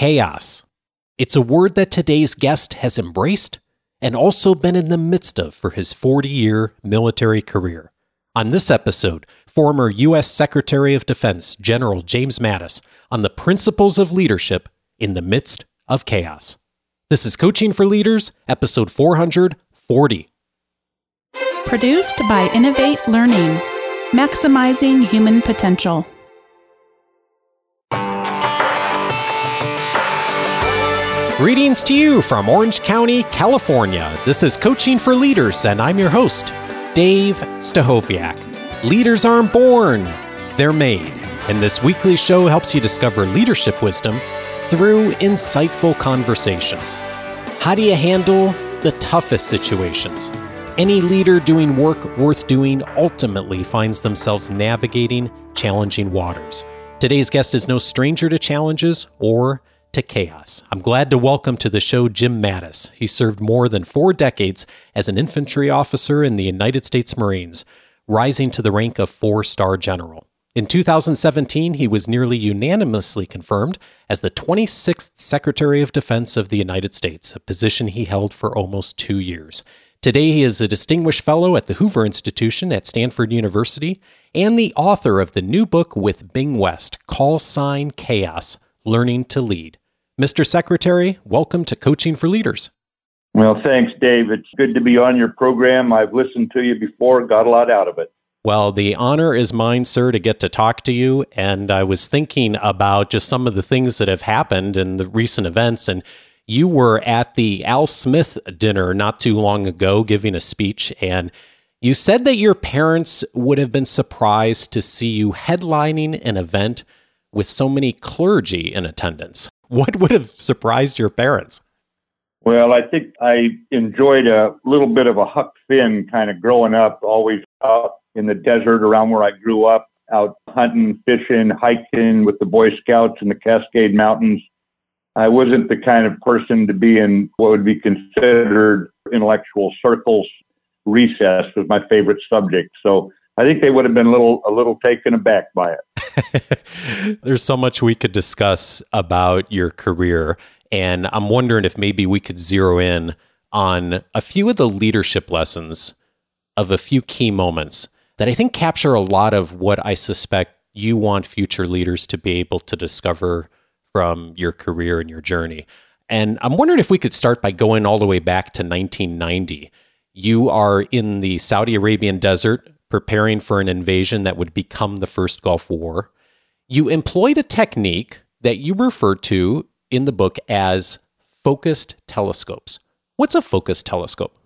Chaos. It's a word that today's guest has embraced and also been in the midst of for his 40 year military career. On this episode, former U.S. Secretary of Defense General James Mattis on the principles of leadership in the midst of chaos. This is Coaching for Leaders, episode 440. Produced by Innovate Learning, maximizing human potential. Greetings to you from Orange County, California. This is Coaching for Leaders, and I'm your host, Dave Stachowiak. Leaders aren't born, they're made. And this weekly show helps you discover leadership wisdom through insightful conversations. How do you handle the toughest situations? Any leader doing work worth doing ultimately finds themselves navigating challenging waters. Today's guest is no stranger to challenges or to chaos. I'm glad to welcome to the show Jim Mattis. He served more than four decades as an infantry officer in the United States Marines, rising to the rank of four star general. In 2017, he was nearly unanimously confirmed as the 26th Secretary of Defense of the United States, a position he held for almost two years. Today, he is a distinguished fellow at the Hoover Institution at Stanford University and the author of the new book with Bing West, Call Sign Chaos Learning to Lead. Mr. Secretary, welcome to Coaching for Leaders. Well, thanks, Dave. It's good to be on your program. I've listened to you before, got a lot out of it. Well, the honor is mine, sir, to get to talk to you. And I was thinking about just some of the things that have happened in the recent events. And you were at the Al Smith dinner not too long ago giving a speech. And you said that your parents would have been surprised to see you headlining an event with so many clergy in attendance. What would have surprised your parents? Well, I think I enjoyed a little bit of a Huck Finn kind of growing up, always out in the desert around where I grew up, out hunting, fishing, hiking with the Boy Scouts in the Cascade Mountains. I wasn't the kind of person to be in what would be considered intellectual circles. Recess was my favorite subject. So I think they would have been a little a little taken aback by it. There's so much we could discuss about your career, and I'm wondering if maybe we could zero in on a few of the leadership lessons of a few key moments that I think capture a lot of what I suspect you want future leaders to be able to discover from your career and your journey. And I'm wondering if we could start by going all the way back to 1990. You are in the Saudi Arabian desert preparing for an invasion that would become the first Gulf War. You employed a technique that you refer to in the book as focused telescopes. What's a focused telescope?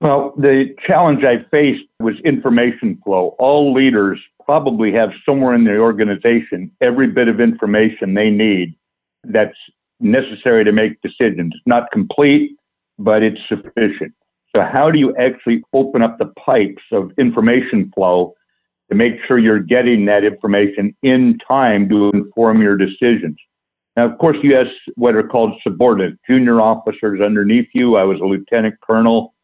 Well, the challenge I faced was information flow. All leaders probably have somewhere in their organization every bit of information they need that's necessary to make decisions. It's not complete, but it's sufficient. So, how do you actually open up the pipes of information flow to make sure you're getting that information in time to inform your decisions? Now, of course, you have what are called subordinates, junior officers underneath you. I was a lieutenant colonel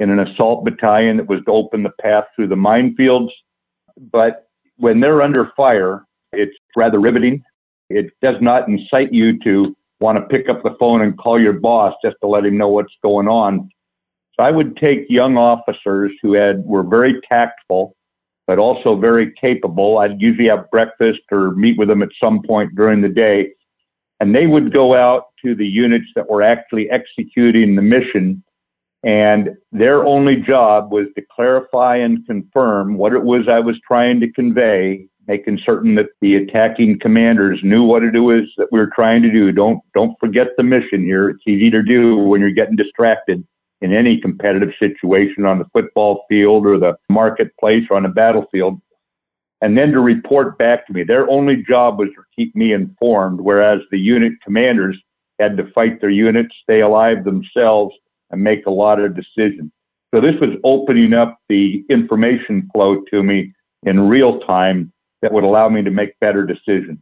in an assault battalion that was to open the path through the minefields. But when they're under fire, it's rather riveting. It does not incite you to want to pick up the phone and call your boss just to let him know what's going on. I would take young officers who had were very tactful, but also very capable. I'd usually have breakfast or meet with them at some point during the day, and they would go out to the units that were actually executing the mission. And their only job was to clarify and confirm what it was I was trying to convey, making certain that the attacking commanders knew what it was that we were trying to do. Don't don't forget the mission here. It's easy to do when you're getting distracted in any competitive situation on the football field or the marketplace or on the battlefield, and then to report back to me. Their only job was to keep me informed, whereas the unit commanders had to fight their units, stay alive themselves, and make a lot of decisions. So this was opening up the information flow to me in real time that would allow me to make better decisions.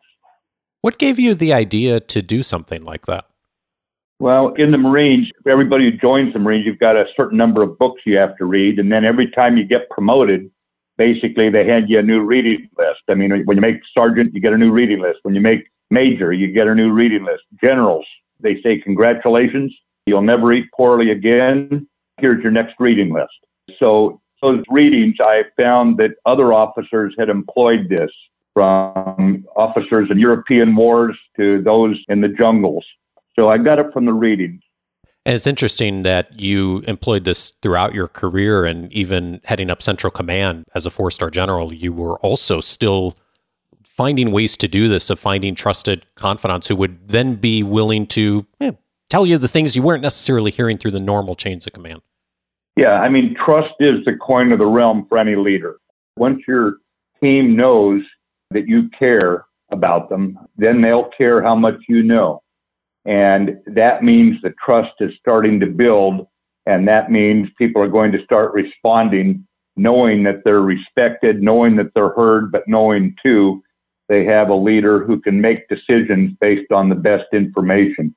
What gave you the idea to do something like that? Well, in the Marines, everybody who joins the Marines, you've got a certain number of books you have to read. And then every time you get promoted, basically they hand you a new reading list. I mean, when you make sergeant, you get a new reading list. When you make Major, you get a new reading list. Generals, they say, congratulations, you'll never eat poorly again. Here's your next reading list. So those readings, I found that other officers had employed this from officers in European wars to those in the jungles. So I got it from the reading. And it's interesting that you employed this throughout your career and even heading up Central Command as a four star general, you were also still finding ways to do this, of finding trusted confidants who would then be willing to eh, tell you the things you weren't necessarily hearing through the normal chains of command. Yeah, I mean, trust is the coin of the realm for any leader. Once your team knows that you care about them, then they'll care how much you know. And that means the trust is starting to build. And that means people are going to start responding, knowing that they're respected, knowing that they're heard, but knowing too they have a leader who can make decisions based on the best information.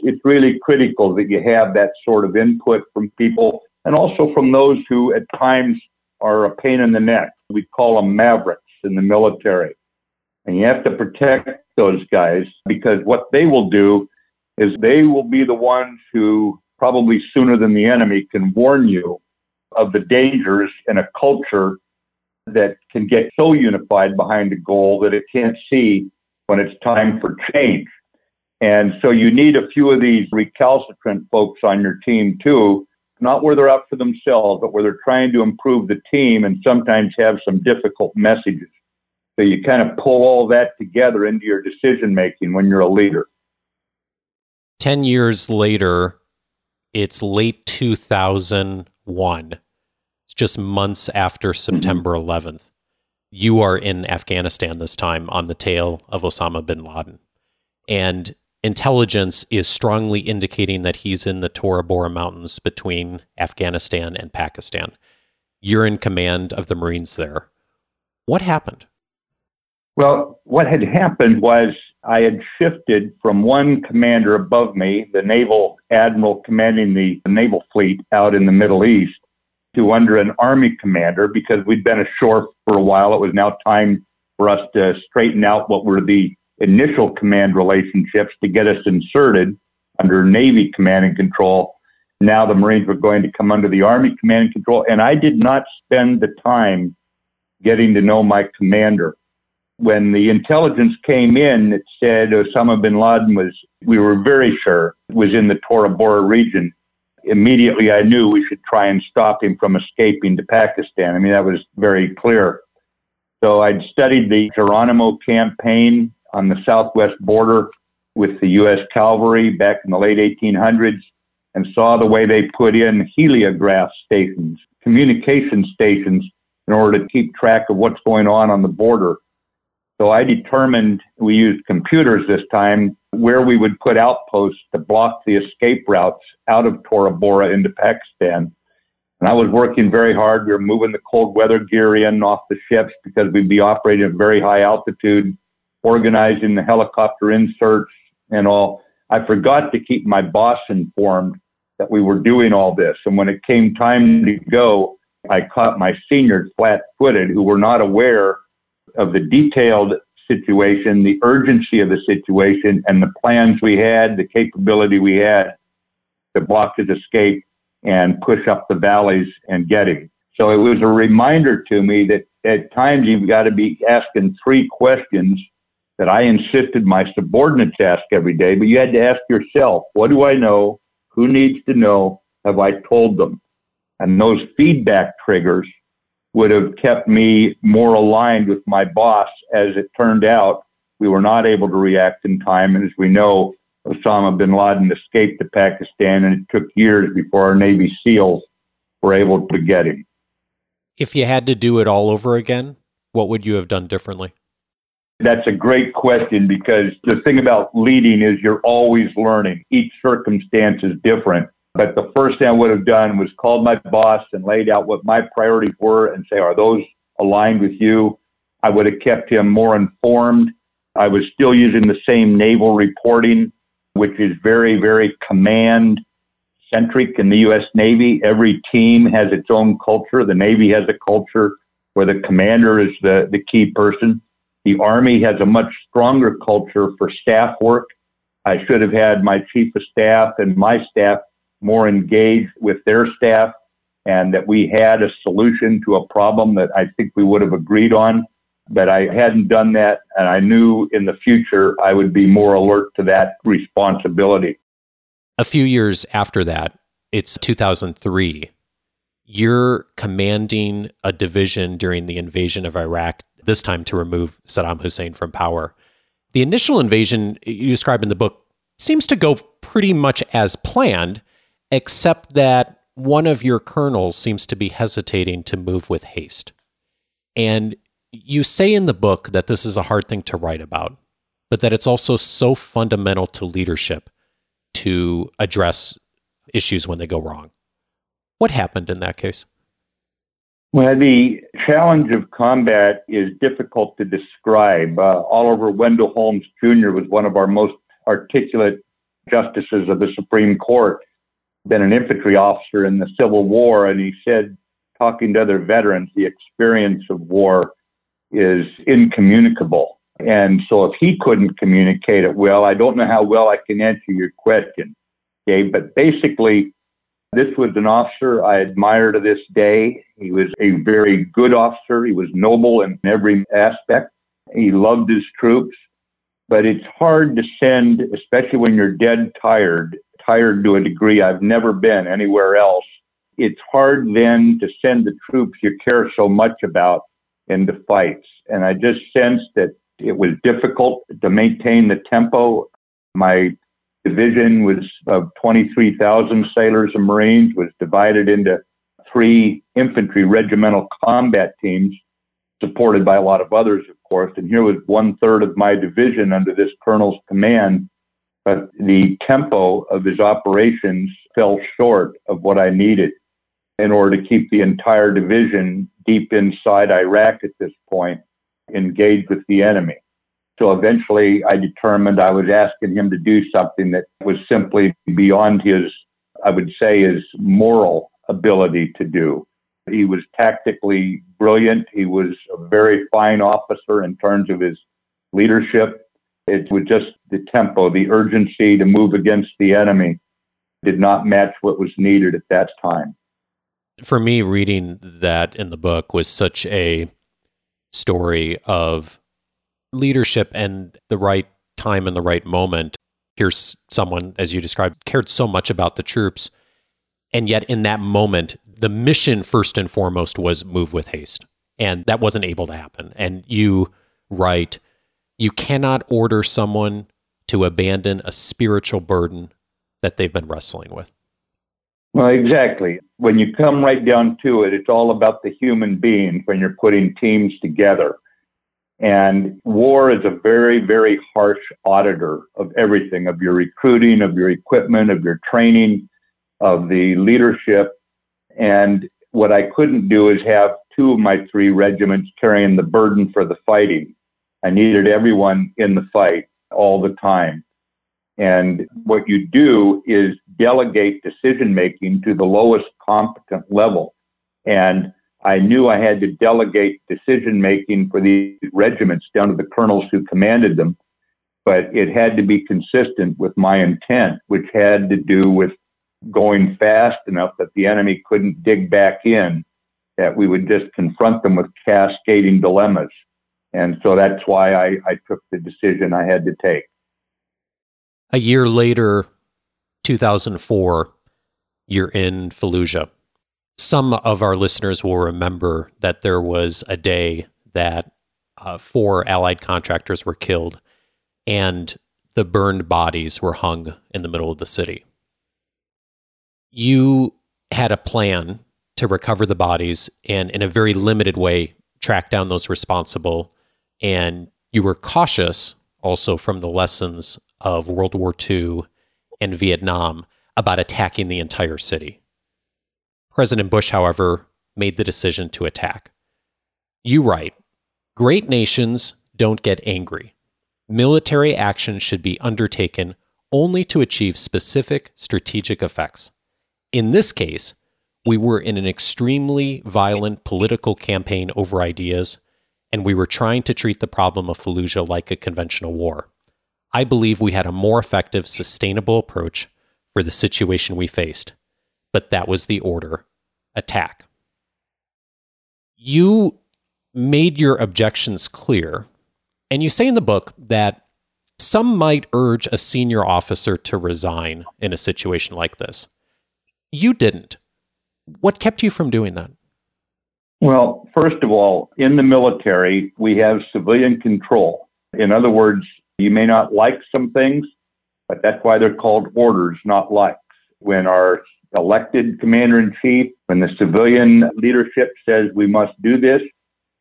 It's really critical that you have that sort of input from people and also from those who at times are a pain in the neck. We call them mavericks in the military. And you have to protect those guys because what they will do is they will be the ones who probably sooner than the enemy can warn you of the dangers in a culture that can get so unified behind a goal that it can't see when it's time for change. And so you need a few of these recalcitrant folks on your team too, not where they're out for themselves, but where they're trying to improve the team and sometimes have some difficult messages. So you kind of pull all that together into your decision making when you're a leader. 10 years later, it's late 2001 It's just months after mm-hmm. September mm-hmm. 11th. You are in Afghanistan this time on the tail of Osama bin Laden. And intelligence is strongly indicating that he's in the Tora Bora Mountains between Afghanistan and Pakistan. You're in command of the Marines there. What happened? Well, what had happened was I had shifted from one commander above me, the naval admiral commanding the naval fleet out in the Middle East, to under an army commander because we'd been ashore for a while. It was now time for us to straighten out what were the initial command relationships to get us inserted under Navy command and control. Now the Marines were going to come under the Army command and control. And I did not spend the time getting to know my commander. When the intelligence came in, that said Osama bin Laden was, we were very sure, was in the Tora Bora region immediately I knew we should try and stop him from escaping to Pakistan. I mean, that was very clear. So I'd studied the Geronimo campaign on the southwest border with the U.S. cavalry back in the late 1800s and saw the way they put in heliograph stations, communication stations, in order to keep track of what's going on on the border. So I determined we used computers this time where we would put outposts to block the escape routes out of Tora Bora into Pakistan. And I was working very hard. We were moving the cold weather gear in off the ships because we'd be operating at very high altitude, organizing the helicopter inserts and all. I forgot to keep my boss informed that we were doing all this. And when it came time to go, I caught my seniors flat footed who were not aware of the detailed situation, the urgency of the situation, and the plans we had, the capability we had to block his escape and push up the valleys and get him. So it was a reminder to me that at times you've got to be asking three questions that I insisted my subordinates ask every day, but you had to ask yourself, what do I know? Who needs to know? Have I told them? And those feedback triggers would have kept me more aligned with my boss. As it turned out, we were not able to react in time. And as we know, Osama bin Laden escaped to Pakistan, and it took years before our Navy SEALs were able to get him. If you had to do it all over again, what would you have done differently? That's a great question because the thing about leading is you're always learning. Each circumstance is different. But the first thing I would have done was called my boss and laid out what my priorities were and say, are those aligned with you? I would have kept him more informed. I was still using the same naval reporting, which is very, very command centric in the U.S. Navy. Every team has its own culture. The Navy has a culture where the commander is the, the key person. The Army has a much stronger culture for staff work. I should have had my chief of staff and my staff more engaged with their staff and that we had a solution to a problem that I think we would have agreed on. But I hadn't done that, and I knew in the future I would be more alert to that responsibility. A few years after that, it's 2003. You're commanding a division during the invasion of Iraq, this time to remove Saddam Hussein from power. The initial invasion you describe in the book seems to go pretty much as planned, except that one of your colonels seems to be hesitating to move with haste. And you say in the book that this is a hard thing to write about, but that it's also so fundamental to leadership to address issues when they go wrong. What happened in that case? Well, the challenge of combat is difficult to describe. Uh, Oliver Wendell Holmes Jr. was one of our most articulate justices of the Supreme Court been an infantry officer in the Civil War, and he said, talking to other veterans, the experience of war is incommunicable. And so if he couldn't communicate it well, I don't know how well I can answer your question. Okay, but basically, this was an officer I admire to this day. He was a very good officer. He was noble in every aspect. He loved his troops. But it's hard to send, especially when you're dead tired, tired to a degree I've never been anywhere else. It's hard then to send the troops you care so much about into fights. And I just sensed that it was difficult to maintain the tempo. My division was of 23,000 sailors and Marines was divided into three infantry regimental combat teams supported by a lot of others, of course. And here was one third of my division under this colonel's command but the tempo of his operations fell short of what I needed in order to keep the entire division deep inside Iraq at this point, engaged with the enemy. So eventually I determined I was asking him to do something that was simply beyond his, I would say, his moral ability to do. He was tactically brilliant. He was a very fine officer in terms of his leadership it was just the tempo, the urgency to move against the enemy did not match what was needed at that time. For me, reading that in the book was such a story of leadership and the right time and the right moment. Here's someone, as you described, cared so much about the troops. And yet, in that moment, the mission, first and foremost, was move with haste. And that wasn't able to happen. And you write, you cannot order someone to abandon a spiritual burden that they've been wrestling with. Well, exactly. When you come right down to it, it's all about the human being when you're putting teams together. And war is a very, very harsh auditor of everything of your recruiting, of your equipment, of your training, of the leadership. And what I couldn't do is have two of my three regiments carrying the burden for the fighting. I needed everyone in the fight all the time. And what you do is delegate decision making to the lowest competent level. And I knew I had to delegate decision making for these regiments down to the colonels who commanded them, but it had to be consistent with my intent, which had to do with going fast enough that the enemy couldn't dig back in, that we would just confront them with cascading dilemmas. And so that's why I, I took the decision I had to take. A year later, 2004, you're in Fallujah. Some of our listeners will remember that there was a day that uh, four Allied contractors were killed and the burned bodies were hung in the middle of the city. You had a plan to recover the bodies and, in a very limited way, track down those responsible and you were cautious also from the lessons of World War II and Vietnam about attacking the entire city. President Bush, however, made the decision to attack. You write Great nations don't get angry. Military action should be undertaken only to achieve specific strategic effects. In this case, we were in an extremely violent political campaign over ideas and we were trying to treat the problem of Fallujah like a conventional war. I believe we had a more effective, sustainable approach for the situation we faced, but that was the order attack. You made your objections clear, and you say in the book that some might urge a senior officer to resign in a situation like this. You didn't. What kept you from doing that? Well, first of all, in the military, we have civilian control. In other words, you may not like some things, but that's why they're called orders, not likes. When our elected commander in chief, when the civilian leadership says we must do this,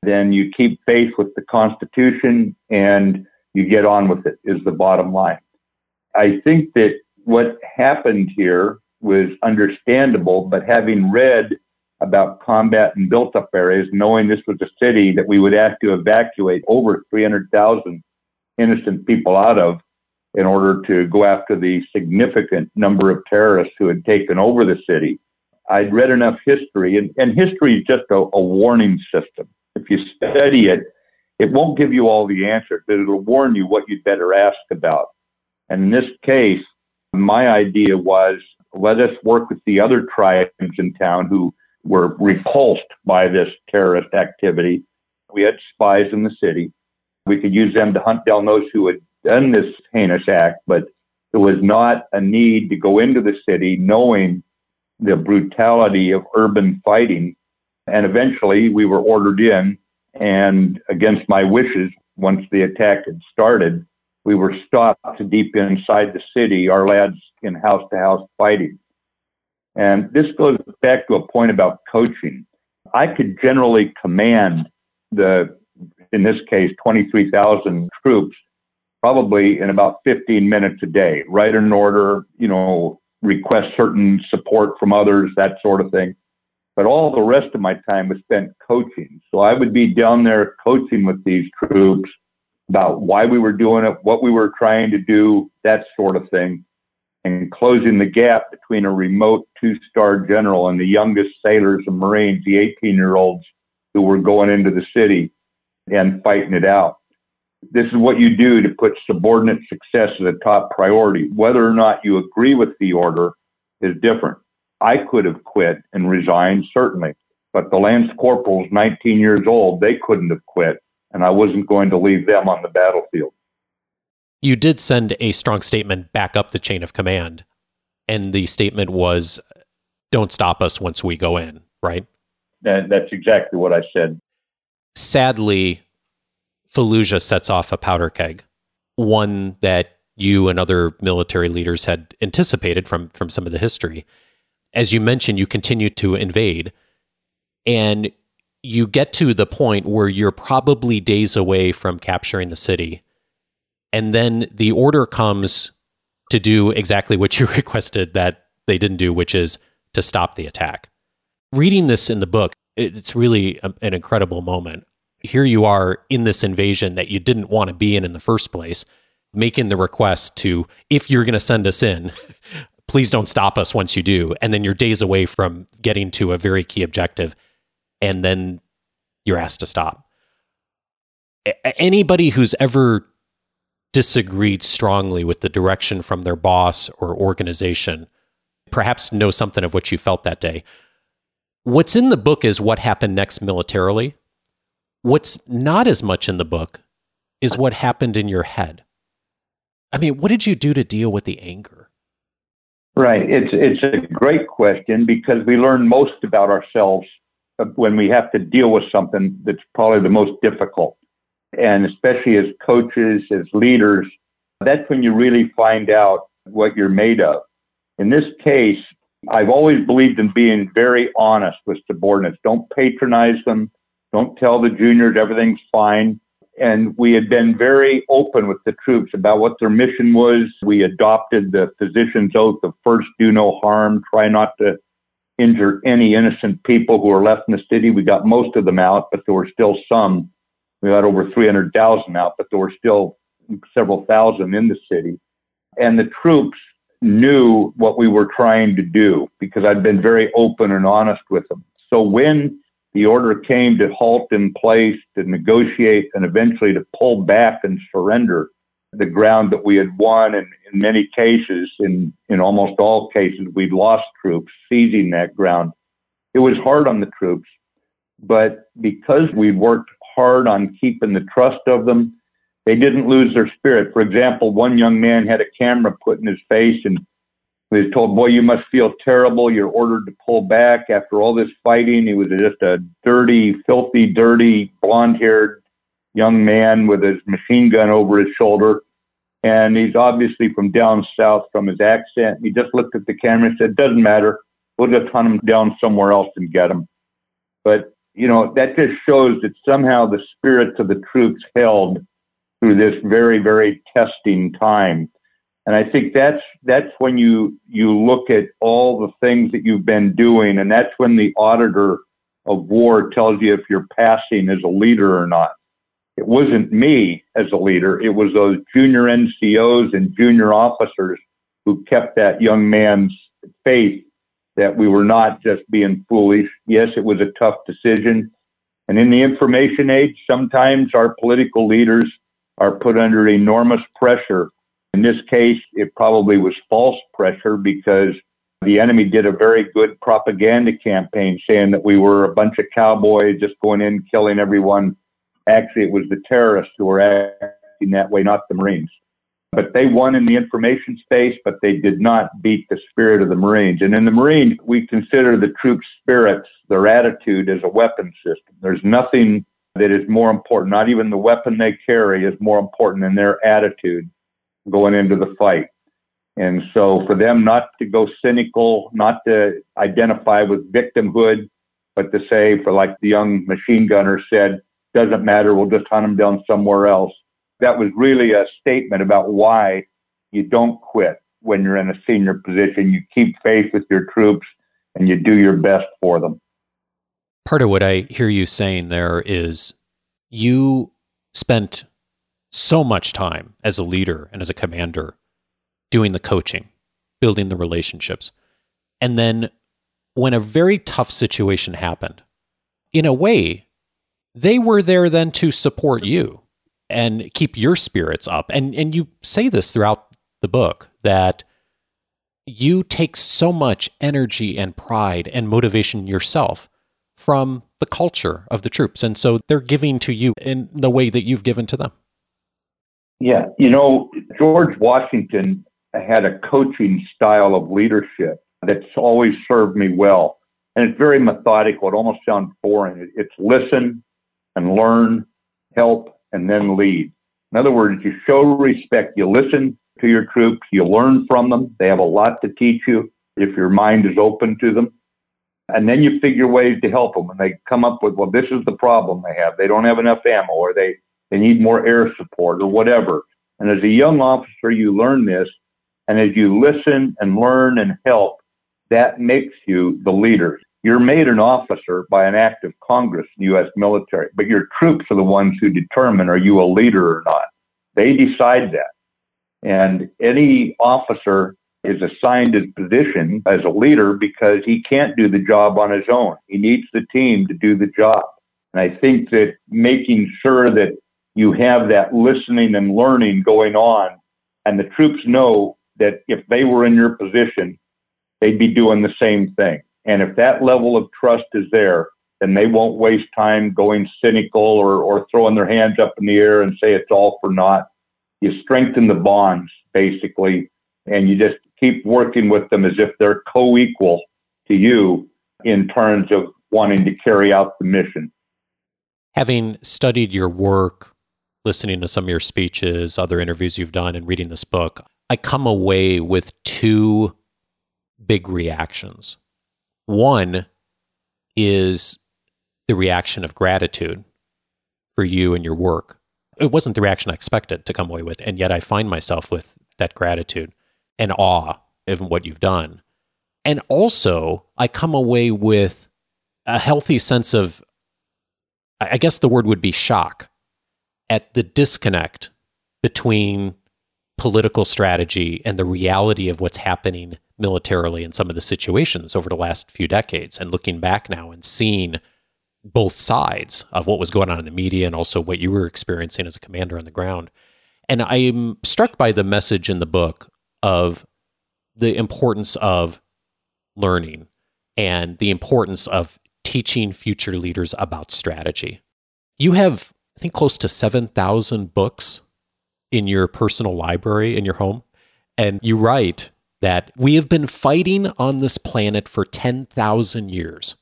then you keep faith with the Constitution and you get on with it, is the bottom line. I think that what happened here was understandable, but having read about combat and built up areas, knowing this was a city that we would have to evacuate over 300,000 innocent people out of in order to go after the significant number of terrorists who had taken over the city. I'd read enough history, and, and history is just a, a warning system. If you study it, it won't give you all the answers, but it'll warn you what you'd better ask about. And in this case, my idea was let us work with the other tribes in town who were repulsed by this terrorist activity. We had spies in the city. We could use them to hunt down those who had done this heinous act, but there was not a need to go into the city knowing the brutality of urban fighting. And eventually we were ordered in, and against my wishes, once the attack had started, we were stopped deep inside the city, our lads in house to house fighting. And this goes back to a point about coaching. I could generally command the, in this case, 23,000 troops probably in about 15 minutes a day, write an order, you know, request certain support from others, that sort of thing. But all the rest of my time was spent coaching. So I would be down there coaching with these troops about why we were doing it, what we were trying to do, that sort of thing and closing the gap between a remote two star general and the youngest sailors and Marines, the 18 year olds who were going into the city and fighting it out. This is what you do to put subordinate success as a top priority. Whether or not you agree with the order is different. I could have quit and resigned, certainly, but the lance corporals, 19 years old, they couldn't have quit, and I wasn't going to leave them on the battlefield you did send a strong statement back up the chain of command. And the statement was, don't stop us once we go in, right? That, that's exactly what I said. Sadly, Fallujah sets off a powder keg, one that you and other military leaders had anticipated from, from some of the history. As you mentioned, you continue to invade, and you get to the point where you're probably days away from capturing the city and then the order comes to do exactly what you requested that they didn't do, which is to stop the attack. Reading this in the book, it's really a, an incredible moment. Here you are in this invasion that you didn't want to be in in the first place, making the request to, if you're going to send us in, please don't stop us once you do. And then you're days away from getting to a very key objective. And then you're asked to stop. Anybody who's ever disagreed strongly with the direction from their boss or organization, perhaps know something of what you felt that day. What's in the book is what happened next militarily. What's not as much in the book is what happened in your head. I mean, what did you do to deal with the anger? Right. It's it's a great question because we learn most about ourselves when we have to deal with something that's probably the most difficult and especially as coaches, as leaders, that's when you really find out what you're made of. In this case, I've always believed in being very honest with subordinates. Don't patronize them. Don't tell the juniors everything's fine. And we had been very open with the troops about what their mission was. We adopted the physician's oath of first do no harm, try not to injure any innocent people who were left in the city. We got most of them out, but there were still some we had over 300,000 out, but there were still several thousand in the city. And the troops knew what we were trying to do because I'd been very open and honest with them. So when the order came to halt in place, to negotiate, and eventually to pull back and surrender the ground that we had won. And in many cases, in, in almost all cases, we'd lost troops seizing that ground. It was hard on the troops, but because we worked hard on keeping the trust of them, they didn't lose their spirit. For example, one young man had a camera put in his face and he was told, Boy, you must feel terrible. You're ordered to pull back after all this fighting. He was just a dirty, filthy, dirty, blonde haired young man with his machine gun over his shoulder. And he's obviously from down south from his accent. He just looked at the camera and said, Doesn't matter. We'll just hunt him down somewhere else and get him. But, you know, that just shows that somehow the spirits of the troops held through this very, very testing time. And I think that's that's when you you look at all the things that you've been doing, and that's when the auditor of war tells you if you're passing as a leader or not. It wasn't me as a leader; it was those junior NCOs and junior officers who kept that young man's faith that we were not just being foolish. Yes, it was a tough decision, and in the information age, sometimes our political leaders are put under enormous pressure in this case, it probably was false pressure because the enemy did a very good propaganda campaign saying that we were a bunch of cowboys just going in, killing everyone. Actually, it was the terrorists who were acting that way, not the Marines. But they won in the information space, but they did not beat the spirit of the Marines. And in the Marines, we consider the troops' spirits, their attitude as a weapon system. There's nothing that is more important, not even the weapon they carry is more important than their attitude going into the fight. And so for them not to go cynical, not to identify with victimhood, but to say, for like the young machine gunner said, doesn't matter, we'll just hunt them down somewhere else. That was really a statement about why you don't quit when you're in a senior position. You keep faith with your troops and you do your best for them. Part of what I hear you saying there is you spent so much time as a leader and as a commander doing the coaching, building the relationships. And then when a very tough situation happened, in a way, they were there then to support you and keep your spirits up. And and you say this throughout the book that you take so much energy and pride and motivation yourself from the culture of the troops. And so they're giving to you in the way that you've given to them. Yeah, you know, George Washington had a coaching style of leadership that's always served me well. And it's very methodical. It almost sounds boring. It's listen and learn, help, and then lead. In other words, you show respect. You listen to your troops. You learn from them. They have a lot to teach you if your mind is open to them. And then you figure ways to help them. And they come up with, well, this is the problem they have. They don't have enough ammo, or they they need more air support or whatever. And as a young officer, you learn this. And as you listen and learn and help, that makes you the leader. You're made an officer by an act of Congress, the U.S. military, but your troops are the ones who determine are you a leader or not. They decide that. And any officer is assigned his position as a leader because he can't do the job on his own. He needs the team to do the job. And I think that making sure that you have that listening and learning going on. And the troops know that if they were in your position, they'd be doing the same thing. And if that level of trust is there, then they won't waste time going cynical or, or throwing their hands up in the air and say it's all for naught. You strengthen the bonds, basically, and you just keep working with them as if they're co equal to you in terms of wanting to carry out the mission. Having studied your work listening to some of your speeches, other interviews you've done, and reading this book, I come away with two big reactions. One is the reaction of gratitude for you and your work. It wasn't the reaction I expected to come away with, and yet I find myself with that gratitude and awe of what you've done. And also, I come away with a healthy sense of, I guess the word would be shock at the disconnect between political strategy and the reality of what's happening militarily in some of the situations over the last few decades and looking back now and seeing both sides of what was going on in the media and also what you were experiencing as a commander on the ground. And I'm struck by the message in the book of the importance of learning and the importance of teaching future leaders about strategy. You have, I think, close to 7,000 books in your personal library in your home. And you write that we have been fighting on this planet for 10,000 years.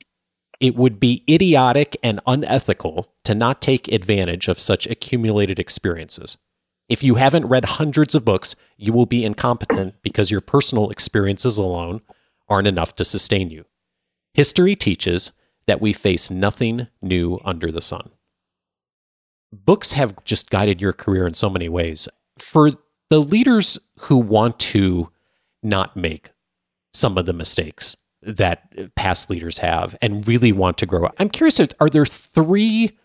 It would be idiotic and unethical to not take advantage of such accumulated experiences. If you haven't read hundreds of books, you will be incompetent because your personal experiences alone aren't enough to sustain you. History teaches that we face nothing new under the sun. Books have just guided your career in so many ways. For the leaders who want to not make some of the mistakes that past leaders have and really want to grow, I'm curious are there three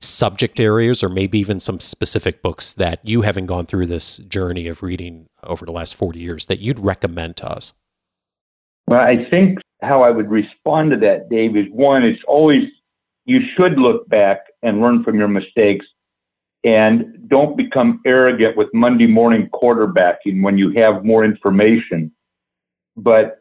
subject areas or maybe even some specific books that you haven't gone through this journey of reading over the last 40 years that you'd recommend to us? Well, I think how I would respond to that, Dave, is one, it's always, you should look back and learn from your mistakes and don't become arrogant with Monday morning quarterbacking when you have more information. But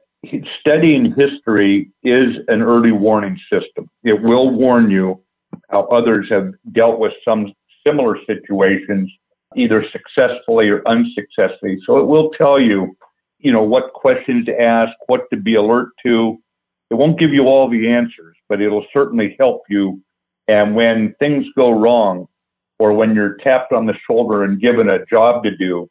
studying history is an early warning system. It will warn you how others have dealt with some similar situations, either successfully or unsuccessfully. So it will tell you, you know, what questions to ask, what to be alert to. It won't give you all the answers, but it'll certainly help you. And when things go wrong, or when you're tapped on the shoulder and given a job to do,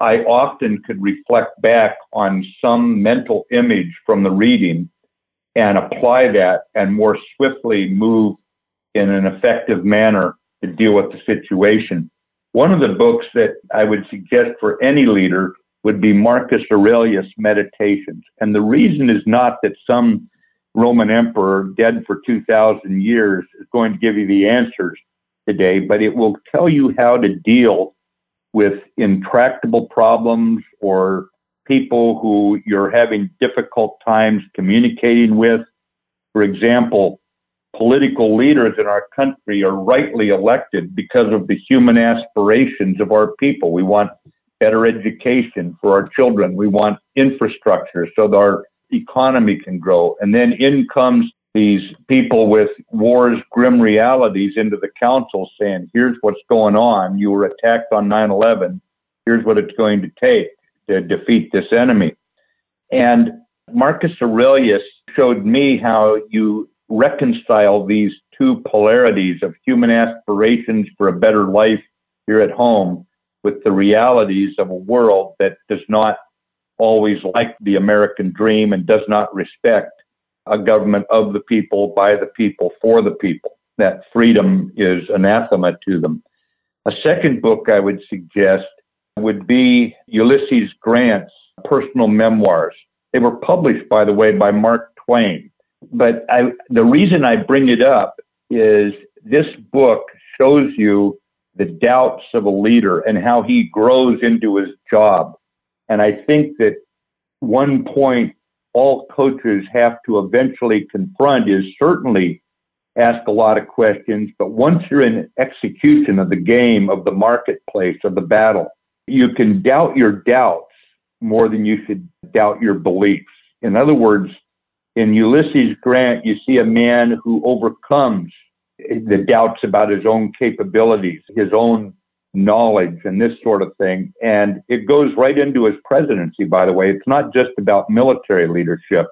I often could reflect back on some mental image from the reading and apply that and more swiftly move in an effective manner to deal with the situation. One of the books that I would suggest for any leader would be Marcus Aurelius Meditations. And the reason is not that some Roman emperor dead for 2,000 years is going to give you the answers today, but it will tell you how to deal with intractable problems or people who you're having difficult times communicating with. For example, political leaders in our country are rightly elected because of the human aspirations of our people. We want better education for our children. We want infrastructure so that our economy can grow. And then in comes these people with war's grim realities into the council saying, here's what's going on. You were attacked on 9 11. Here's what it's going to take to defeat this enemy. And Marcus Aurelius showed me how you reconcile these two polarities of human aspirations for a better life here at home with the realities of a world that does not always like the American dream and does not respect a government of the people, by the people, for the people. That freedom is anathema to them. A second book I would suggest would be Ulysses Grant's personal memoirs. They were published, by the way, by Mark Twain. But I, the reason I bring it up is this book shows you the doubts of a leader and how he grows into his job. And I think that one point all coaches have to eventually confront is certainly ask a lot of questions. But once you're in execution of the game, of the marketplace, of the battle, you can doubt your doubts more than you should doubt your beliefs. In other words, in Ulysses Grant, you see a man who overcomes the doubts about his own capabilities, his own knowledge and this sort of thing. And it goes right into his presidency, by the way. It's not just about military leadership,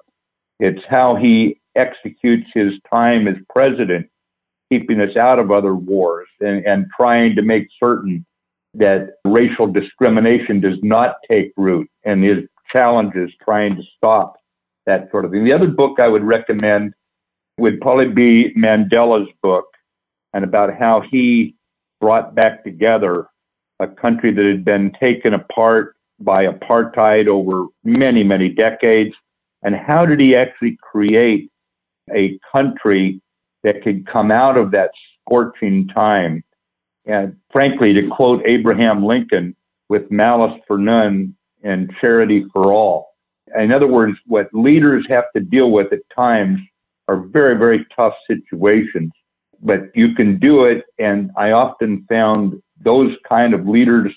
it's how he executes his time as president, keeping us out of other wars and, and trying to make certain that racial discrimination does not take root and his challenges trying to stop that sort of thing. The other book I would recommend would probably be Mandela's book and about how he brought back together a country that had been taken apart by apartheid over many, many decades. And how did he actually create a country that could come out of that scorching time? And frankly, to quote Abraham Lincoln, with malice for none and charity for all. In other words, what leaders have to deal with at times are very, very tough situations. But you can do it. And I often found those kind of leaders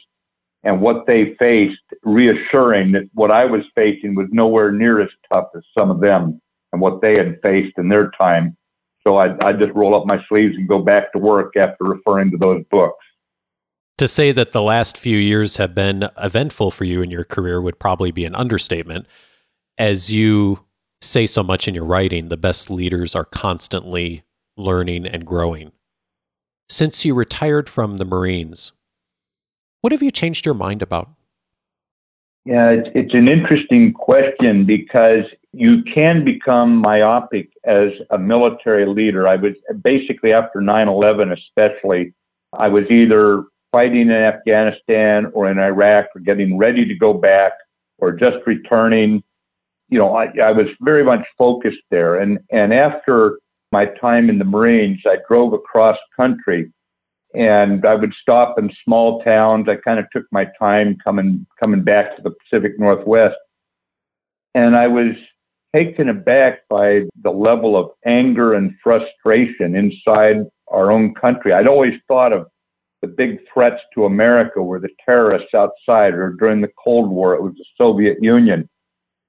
and what they faced reassuring that what I was facing was nowhere near as tough as some of them and what they had faced in their time. So I, I just roll up my sleeves and go back to work after referring to those books. To say that the last few years have been eventful for you in your career would probably be an understatement. As you say so much in your writing, the best leaders are constantly learning and growing. Since you retired from the Marines, what have you changed your mind about? Yeah, it's, an interesting question because you can become myopic as a military leader. I was basically after 9 11, especially, I was either fighting in Afghanistan or in Iraq or getting ready to go back or just returning. You know, I, I was very much focused there. And, and after my time in the Marines, I drove across country and I would stop in small towns. I kind of took my time coming, coming back to the Pacific Northwest. And I was taken aback by the level of anger and frustration inside our own country. I'd always thought of the big threats to America were the terrorists outside, or during the Cold War, it was the Soviet Union.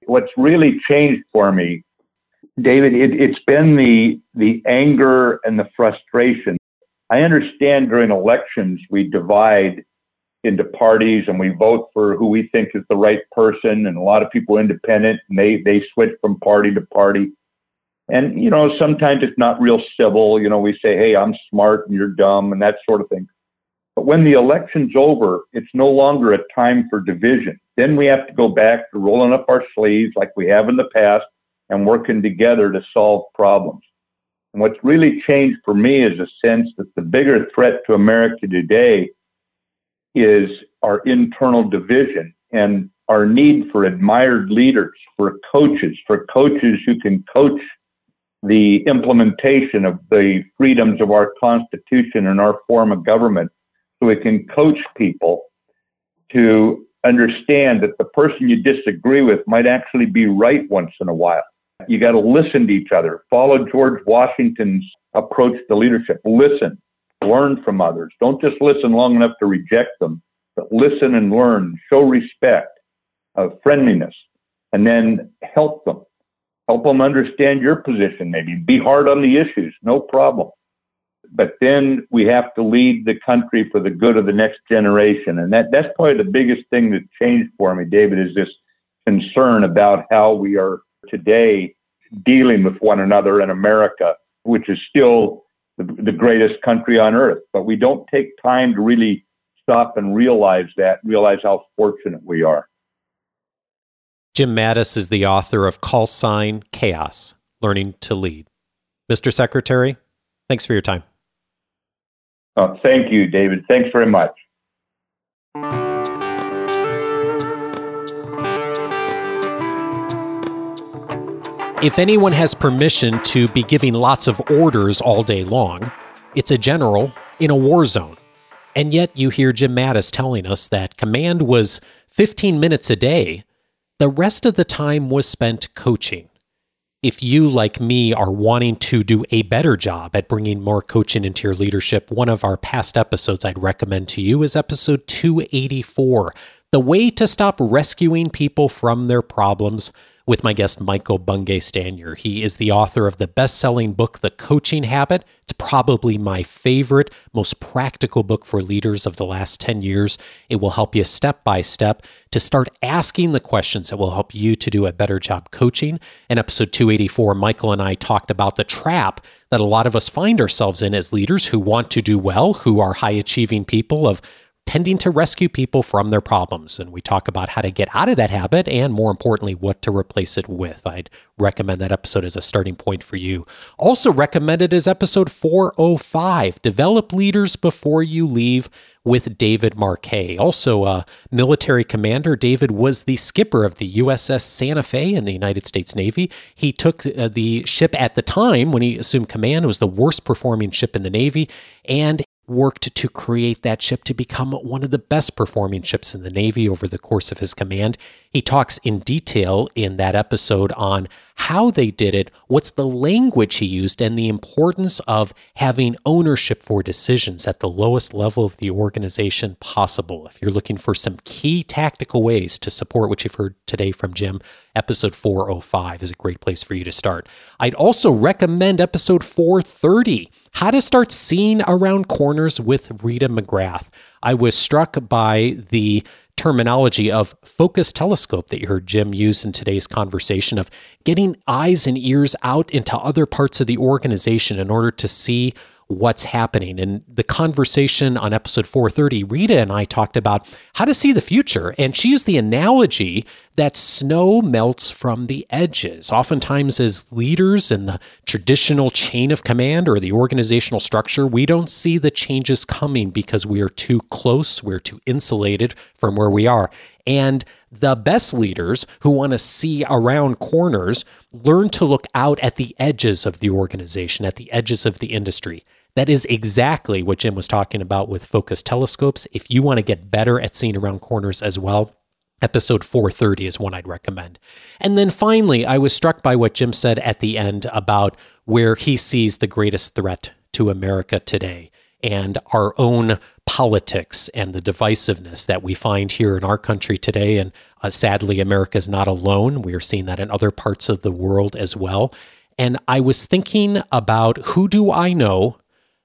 What's really changed for me, David, it, it's been the the anger and the frustration. I understand during elections we divide into parties and we vote for who we think is the right person, and a lot of people independent and they they switch from party to party. And you know, sometimes it's not real civil. You know, we say, "Hey, I'm smart and you're dumb," and that sort of thing. But when the election's over, it's no longer a time for division. Then we have to go back to rolling up our sleeves like we have in the past and working together to solve problems. And what's really changed for me is a sense that the bigger threat to America today is our internal division and our need for admired leaders, for coaches, for coaches who can coach the implementation of the freedoms of our Constitution and our form of government so we can coach people to understand that the person you disagree with might actually be right once in a while. You got to listen to each other. Follow George Washington's approach to leadership. Listen, learn from others. Don't just listen long enough to reject them, but listen and learn. Show respect, uh, friendliness, and then help them. Help them understand your position, maybe. Be hard on the issues, no problem but then we have to lead the country for the good of the next generation. And that, that's probably the biggest thing that changed for me, David, is this concern about how we are today dealing with one another in America, which is still the, the greatest country on earth. But we don't take time to really stop and realize that, realize how fortunate we are. Jim Mattis is the author of Call Sign Chaos Learning to Lead. Mr. Secretary, thanks for your time. Oh, thank you, David. Thanks very much. If anyone has permission to be giving lots of orders all day long, it's a general in a war zone. And yet you hear Jim Mattis telling us that command was 15 minutes a day. The rest of the time was spent coaching if you, like me, are wanting to do a better job at bringing more coaching into your leadership, one of our past episodes I'd recommend to you is episode 284 The Way to Stop Rescuing People from Their Problems with my guest Michael Bungay Stanier. He is the author of the best-selling book The Coaching Habit. It's probably my favorite, most practical book for leaders of the last 10 years. It will help you step by step to start asking the questions that will help you to do a better job coaching. In episode 284, Michael and I talked about the trap that a lot of us find ourselves in as leaders who want to do well, who are high achieving people of tending to rescue people from their problems. And we talk about how to get out of that habit and, more importantly, what to replace it with. I'd recommend that episode as a starting point for you. Also recommended is episode 405 Develop Leaders Before You Leave with David Marquet. Also a military commander, David was the skipper of the USS Santa Fe in the United States Navy. He took uh, the ship at the time when he assumed command, it was the worst performing ship in the Navy, and worked to create that ship to become one of the best performing ships in the Navy over the course of his command. He talks in detail in that episode on how they did it, what's the language he used, and the importance of having ownership for decisions at the lowest level of the organization possible. If you're looking for some key tactical ways to support what you've heard today from Jim, episode 405 is a great place for you to start. I'd also recommend episode 430 How to Start Seeing Around Corners with Rita McGrath. I was struck by the terminology of focus telescope that you heard Jim use in today's conversation of getting eyes and ears out into other parts of the organization in order to see what's happening. And the conversation on episode 430, Rita and I talked about how to see the future. And she used the analogy that snow melts from the edges. Oftentimes, as leaders in the traditional chain of command or the organizational structure, we don't see the changes coming because we are too close, we're too insulated from where we are. And the best leaders who want to see around corners learn to look out at the edges of the organization, at the edges of the industry. That is exactly what Jim was talking about with focus telescopes. If you want to get better at seeing around corners as well, episode 430 is one I'd recommend. And then finally, I was struck by what Jim said at the end about where he sees the greatest threat to America today and our own politics and the divisiveness that we find here in our country today. And uh, sadly, America is not alone. We are seeing that in other parts of the world as well. And I was thinking about who do I know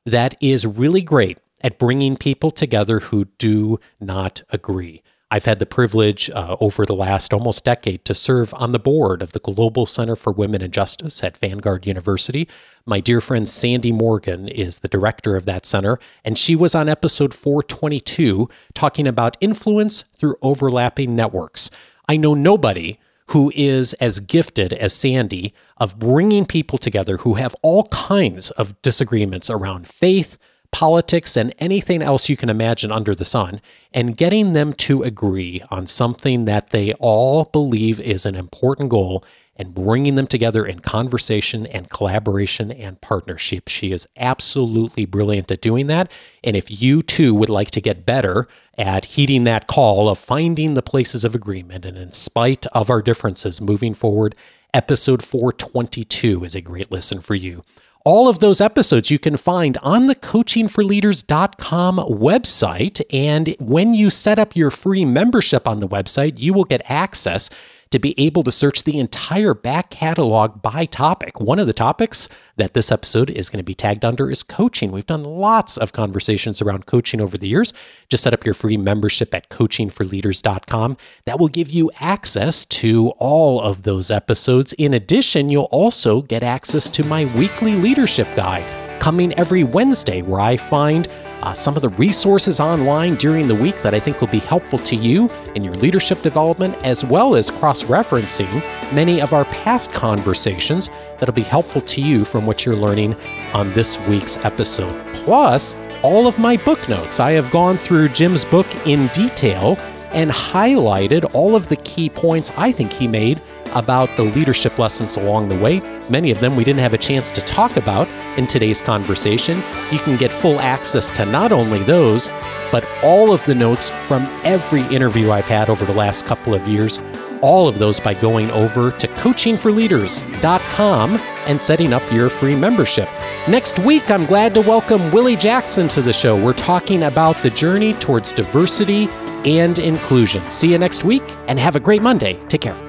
that is really great at bringing people together who do not agree. I've had the privilege uh, over the last almost decade to serve on the board of the Global Center for Women and Justice at Vanguard University. My dear friend Sandy Morgan is the director of that center, and she was on episode 422 talking about influence through overlapping networks. I know nobody who is as gifted as Sandy of bringing people together who have all kinds of disagreements around faith, politics, and anything else you can imagine under the sun, and getting them to agree on something that they all believe is an important goal and bringing them together in conversation and collaboration and partnership. She is absolutely brilliant at doing that. And if you too would like to get better at heeding that call of finding the places of agreement and in spite of our differences moving forward, episode 422 is a great listen for you. All of those episodes you can find on the coachingforleaders.com website. And when you set up your free membership on the website, you will get access to be able to search the entire back catalog by topic. One of the topics that this episode is going to be tagged under is coaching. We've done lots of conversations around coaching over the years. Just set up your free membership at coachingforleaders.com. That will give you access to all of those episodes. In addition, you'll also get access to my weekly leadership guide coming every Wednesday, where I find uh, some of the resources online during the week that I think will be helpful to you in your leadership development, as well as cross referencing many of our past conversations that'll be helpful to you from what you're learning on this week's episode. Plus, all of my book notes. I have gone through Jim's book in detail and highlighted all of the key points I think he made about the leadership lessons along the way. Many of them we didn't have a chance to talk about in today's conversation. You can get full access to not only those, but all of the notes from every interview I've had over the last couple of years. All of those by going over to coachingforleaders.com and setting up your free membership. Next week, I'm glad to welcome Willie Jackson to the show. We're talking about the journey towards diversity and inclusion. See you next week and have a great Monday. Take care.